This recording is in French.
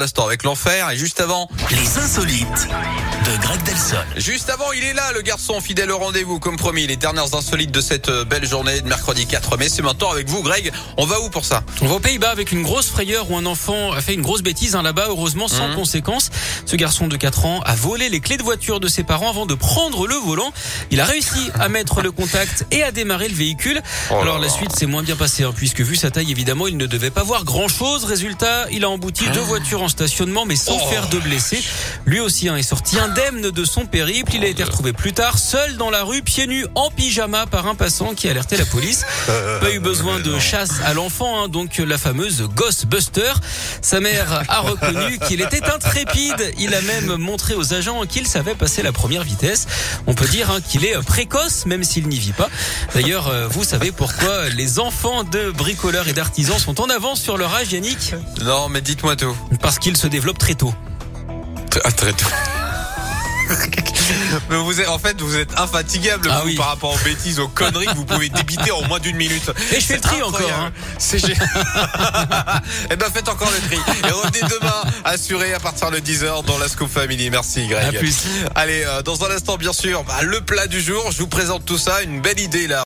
L'instant avec l'enfer et juste avant, Les insolites de Greg Delson. juste avant, il est là, le garçon fidèle au rendez-vous, comme promis, les dernières insolites de cette euh, belle journée de mercredi 4 mai. C'est maintenant avec vous, Greg. On va où pour ça? On va aux Pays-Bas avec une grosse frayeur où un enfant a fait une grosse bêtise hein, là-bas, heureusement sans Mhm. conséquence. Ce garçon de 4 ans a volé les clés de voiture de ses parents avant de prendre le volant. Il a réussi à mettre le contact et à démarrer le véhicule. Oh Alors la suite s'est moins bien passée hein, puisque vu sa taille évidemment il ne devait pas voir grand-chose. Résultat, il a embouti deux voitures en stationnement mais sans. Oh. faire de blessés. Lui aussi hein, est sorti indemne de son périple. Il a été retrouvé plus tard seul dans la rue pieds nus en pyjama par un passant qui a alerté la police. Pas eu besoin de chasse à l'enfant, hein, donc la fameuse Ghostbuster. Sa mère a reconnu qu'il était intrépide. Il a même montré aux agents qu'il savait passer la première vitesse. On peut dire hein, qu'il est précoce, même s'il n'y vit pas. D'ailleurs, euh, vous savez pourquoi les enfants de bricoleurs et d'artisans sont en avance sur leur âge, Yannick? Non, mais dites-moi tout. Parce qu'ils se développent très tôt. Ah, très tôt. Mais vous êtes, en fait, vous êtes infatigable Ah vous, oui. par rapport aux bêtises, aux conneries que vous pouvez débiter en moins d'une minute. Et je fais le tri encore, hein. C'est Eh ben, faites encore le tri. Et revenez demain, assuré à partir de 10h dans la Scoop Family. Merci, Greg. À plus. Allez, euh, dans un instant, bien sûr, bah, le plat du jour. Je vous présente tout ça. Une belle idée, là.